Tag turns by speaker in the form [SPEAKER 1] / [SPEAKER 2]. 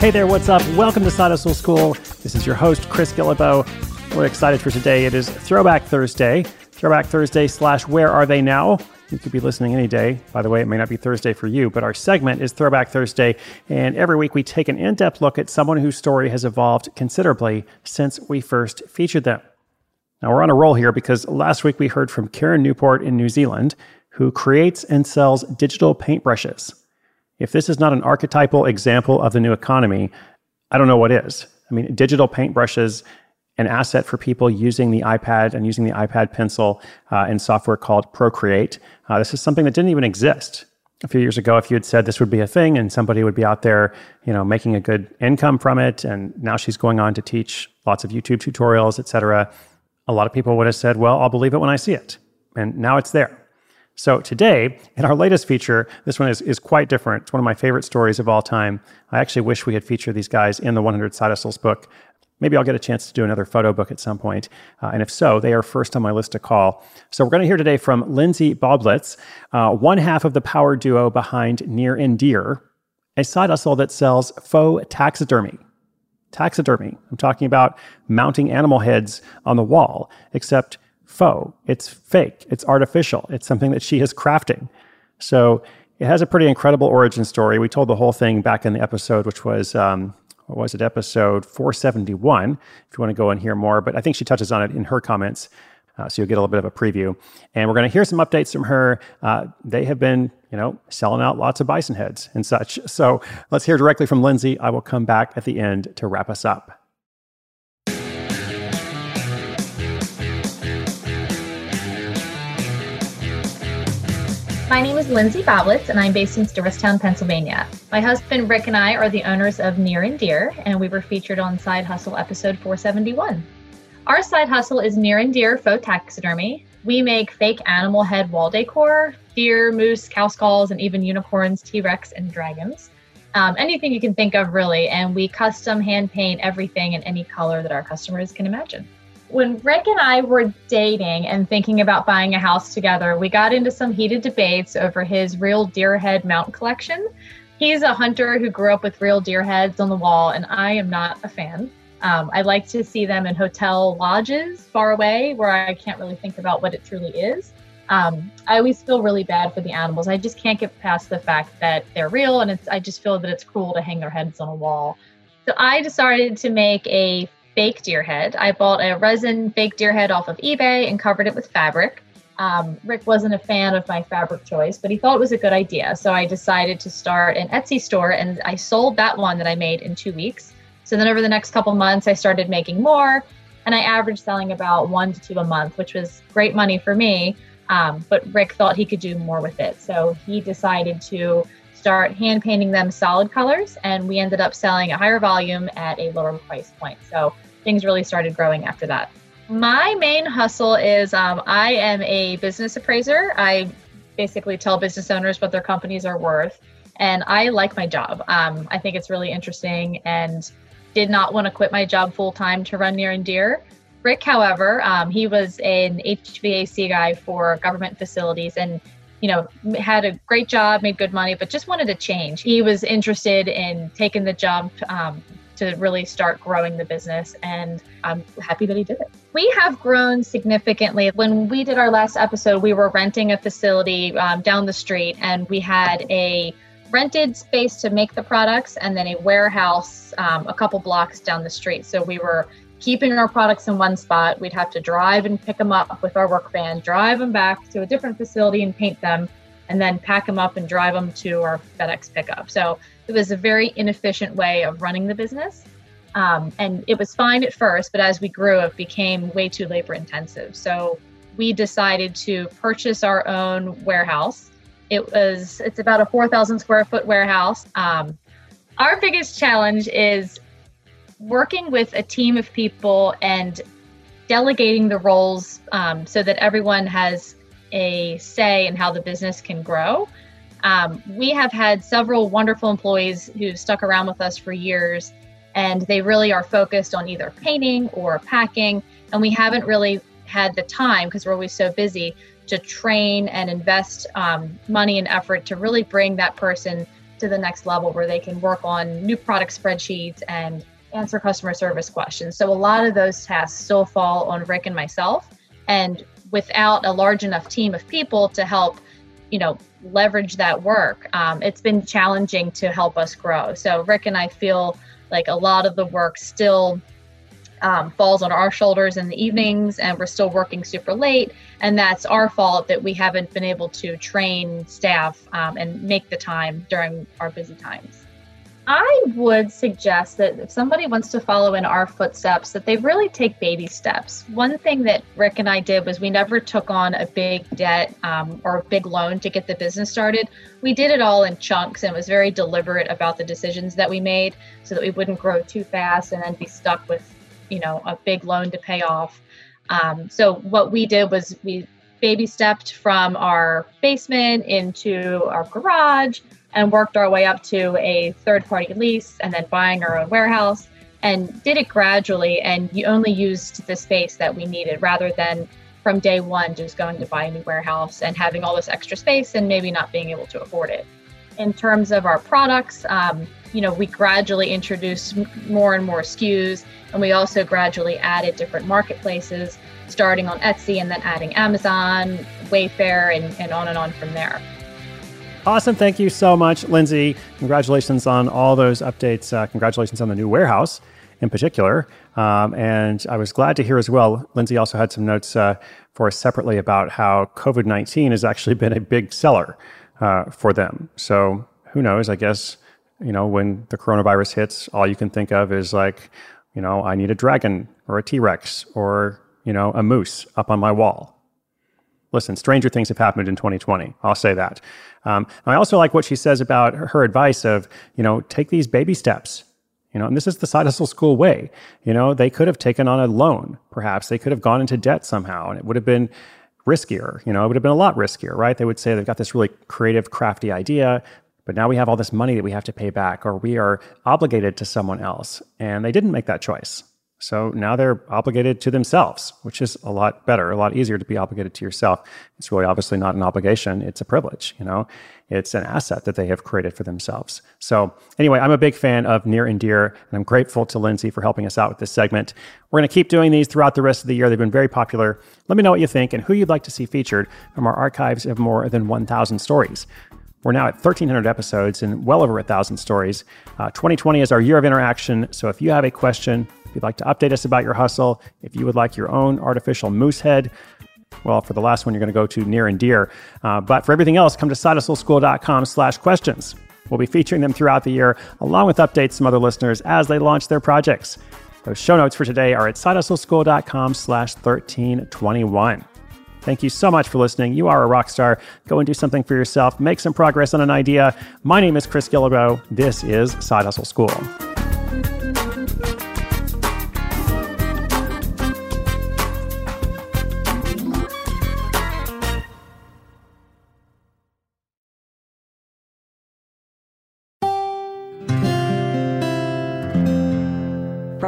[SPEAKER 1] Hey there, what's up? Welcome to Side Hustle School. This is your host, Chris Guillebeau. We're excited for today. It is Throwback Thursday. Throwback Thursday slash Where Are They Now? You could be listening any day. By the way, it may not be Thursday for you, but our segment is Throwback Thursday. And every week we take an in depth look at someone whose story has evolved considerably since we first featured them. Now we're on a roll here because last week we heard from Karen Newport in New Zealand, who creates and sells digital paintbrushes. If this is not an archetypal example of the new economy, I don't know what is. I mean, digital paintbrushes, an asset for people using the iPad and using the iPad Pencil uh, in software called Procreate. Uh, this is something that didn't even exist a few years ago. If you had said this would be a thing and somebody would be out there, you know, making a good income from it, and now she's going on to teach lots of YouTube tutorials, etc., a lot of people would have said, "Well, I'll believe it when I see it," and now it's there. So today, in our latest feature, this one is, is quite different. It's one of my favorite stories of all time. I actually wish we had featured these guys in the 100 Side Hustles book. Maybe I'll get a chance to do another photo book at some point. Uh, and if so, they are first on my list to call. So we're going to hear today from Lindsay Boblitz, uh, one half of the power duo behind Near and Deer, a side hustle that sells faux taxidermy. Taxidermy. I'm talking about mounting animal heads on the wall, except faux. It's fake. It's artificial. It's something that she is crafting. So it has a pretty incredible origin story. We told the whole thing back in the episode, which was um, what was it, episode 471, if you want to go and hear more. But I think she touches on it in her comments. Uh, so you'll get a little bit of a preview. And we're going to hear some updates from her. Uh, they have been, you know, selling out lots of bison heads and such. So let's hear directly from Lindsay. I will come back at the end to wrap us up.
[SPEAKER 2] My name is Lindsay Boblitz, and I'm based in Stewartstown, Pennsylvania. My husband Rick and I are the owners of Near and Deer, and we were featured on Side Hustle episode 471. Our side hustle is Near and Deer faux taxidermy. We make fake animal head wall decor, deer, moose, cow skulls, and even unicorns, T Rex, and dragons. Um, anything you can think of, really. And we custom hand paint everything in any color that our customers can imagine when Rick and I were dating and thinking about buying a house together, we got into some heated debates over his real deer head mount collection. He's a hunter who grew up with real deer heads on the wall, and I am not a fan. Um, I like to see them in hotel lodges far away where I can't really think about what it truly is. Um, I always feel really bad for the animals. I just can't get past the fact that they're real, and I just feel that it's cruel to hang their heads on a wall. So I decided to make a fake deer head. I bought a resin fake deer head off of eBay and covered it with fabric. Um, Rick wasn't a fan of my fabric choice, but he thought it was a good idea. So I decided to start an Etsy store and I sold that one that I made in two weeks. So then over the next couple months, I started making more and I averaged selling about one to two a month, which was great money for me. Um, but Rick thought he could do more with it. So he decided to start hand painting them solid colors, and we ended up selling a higher volume at a lower price point. So things really started growing after that. My main hustle is um, I am a business appraiser. I basically tell business owners what their companies are worth, and I like my job. Um, I think it's really interesting and did not want to quit my job full time to run near and deer. Rick, however, um, he was an HVAC guy for government facilities and you know, had a great job, made good money, but just wanted to change. He was interested in taking the jump um, to really start growing the business, and I'm happy that he did it. We have grown significantly. When we did our last episode, we were renting a facility um, down the street, and we had a rented space to make the products and then a warehouse um, a couple blocks down the street. So we were keeping our products in one spot. We'd have to drive and pick them up with our work van, drive them back to a different facility and paint them, and then pack them up and drive them to our FedEx pickup. So it was a very inefficient way of running the business. Um, and it was fine at first, but as we grew, it became way too labor intensive. So we decided to purchase our own warehouse. It was it's about a 4,000 square foot warehouse. Um, our biggest challenge is working with a team of people and delegating the roles um, so that everyone has a say in how the business can grow. Um, we have had several wonderful employees who've stuck around with us for years, and they really are focused on either painting or packing. And we haven't really had the time because we're always so busy to train and invest um, money and effort to really bring that person to the next level where they can work on new product spreadsheets and answer customer service questions. So a lot of those tasks still fall on Rick and myself. And without a large enough team of people to help, you know, leverage that work, um, it's been challenging to help us grow. So Rick and I feel like a lot of the work still um, falls on our shoulders in the evenings and we're still working super late and that's our fault that we haven't been able to train staff um, and make the time during our busy times I would suggest that if somebody wants to follow in our footsteps, that they really take baby steps. One thing that Rick and I did was we never took on a big debt um, or a big loan to get the business started. We did it all in chunks and it was very deliberate about the decisions that we made so that we wouldn't grow too fast and then be stuck with, you know, a big loan to pay off. Um, so what we did was we baby stepped from our basement into our garage and worked our way up to a third party lease and then buying our own warehouse and did it gradually. And you only used the space that we needed rather than from day one just going to buy a new warehouse and having all this extra space and maybe not being able to afford it. In terms of our products um, you know we gradually introduced more and more skus and we also gradually added different marketplaces starting on etsy and then adding amazon wayfair and, and on and on from there
[SPEAKER 1] Awesome. Thank you so much, Lindsay. Congratulations on all those updates. Uh, congratulations on the new warehouse in particular. Um, and I was glad to hear as well, Lindsay also had some notes uh, for us separately about how COVID 19 has actually been a big seller uh, for them. So who knows? I guess, you know, when the coronavirus hits, all you can think of is like, you know, I need a dragon or a T Rex or, you know, a moose up on my wall. Listen, stranger things have happened in 2020. I'll say that. Um, I also like what she says about her, her advice of, you know, take these baby steps. You know, and this is the side hustle school way. You know, they could have taken on a loan, perhaps. They could have gone into debt somehow, and it would have been riskier. You know, it would have been a lot riskier, right? They would say they've got this really creative, crafty idea, but now we have all this money that we have to pay back, or we are obligated to someone else. And they didn't make that choice. So now they're obligated to themselves, which is a lot better, a lot easier to be obligated to yourself. It's really obviously not an obligation, it's a privilege, you know. It's an asset that they have created for themselves. So, anyway, I'm a big fan of Near and Deer, and I'm grateful to Lindsay for helping us out with this segment. We're going to keep doing these throughout the rest of the year. They've been very popular. Let me know what you think and who you'd like to see featured from our archives of more than 1,000 stories. We're now at 1,300 episodes and well over 1,000 stories. Uh, 2020 is our year of interaction. So if you have a question, if you'd like to update us about your hustle, if you would like your own artificial moose head, well, for the last one, you're going to go to near and deer. Uh, but for everything else, come to sidehustleschool.com slash questions. We'll be featuring them throughout the year, along with updates from other listeners as they launch their projects. Those show notes for today are at sidehustleschool.com slash 1321. Thank you so much for listening. You are a rock star. Go and do something for yourself. Make some progress on an idea. My name is Chris Guillebeau. This is Side Hustle School.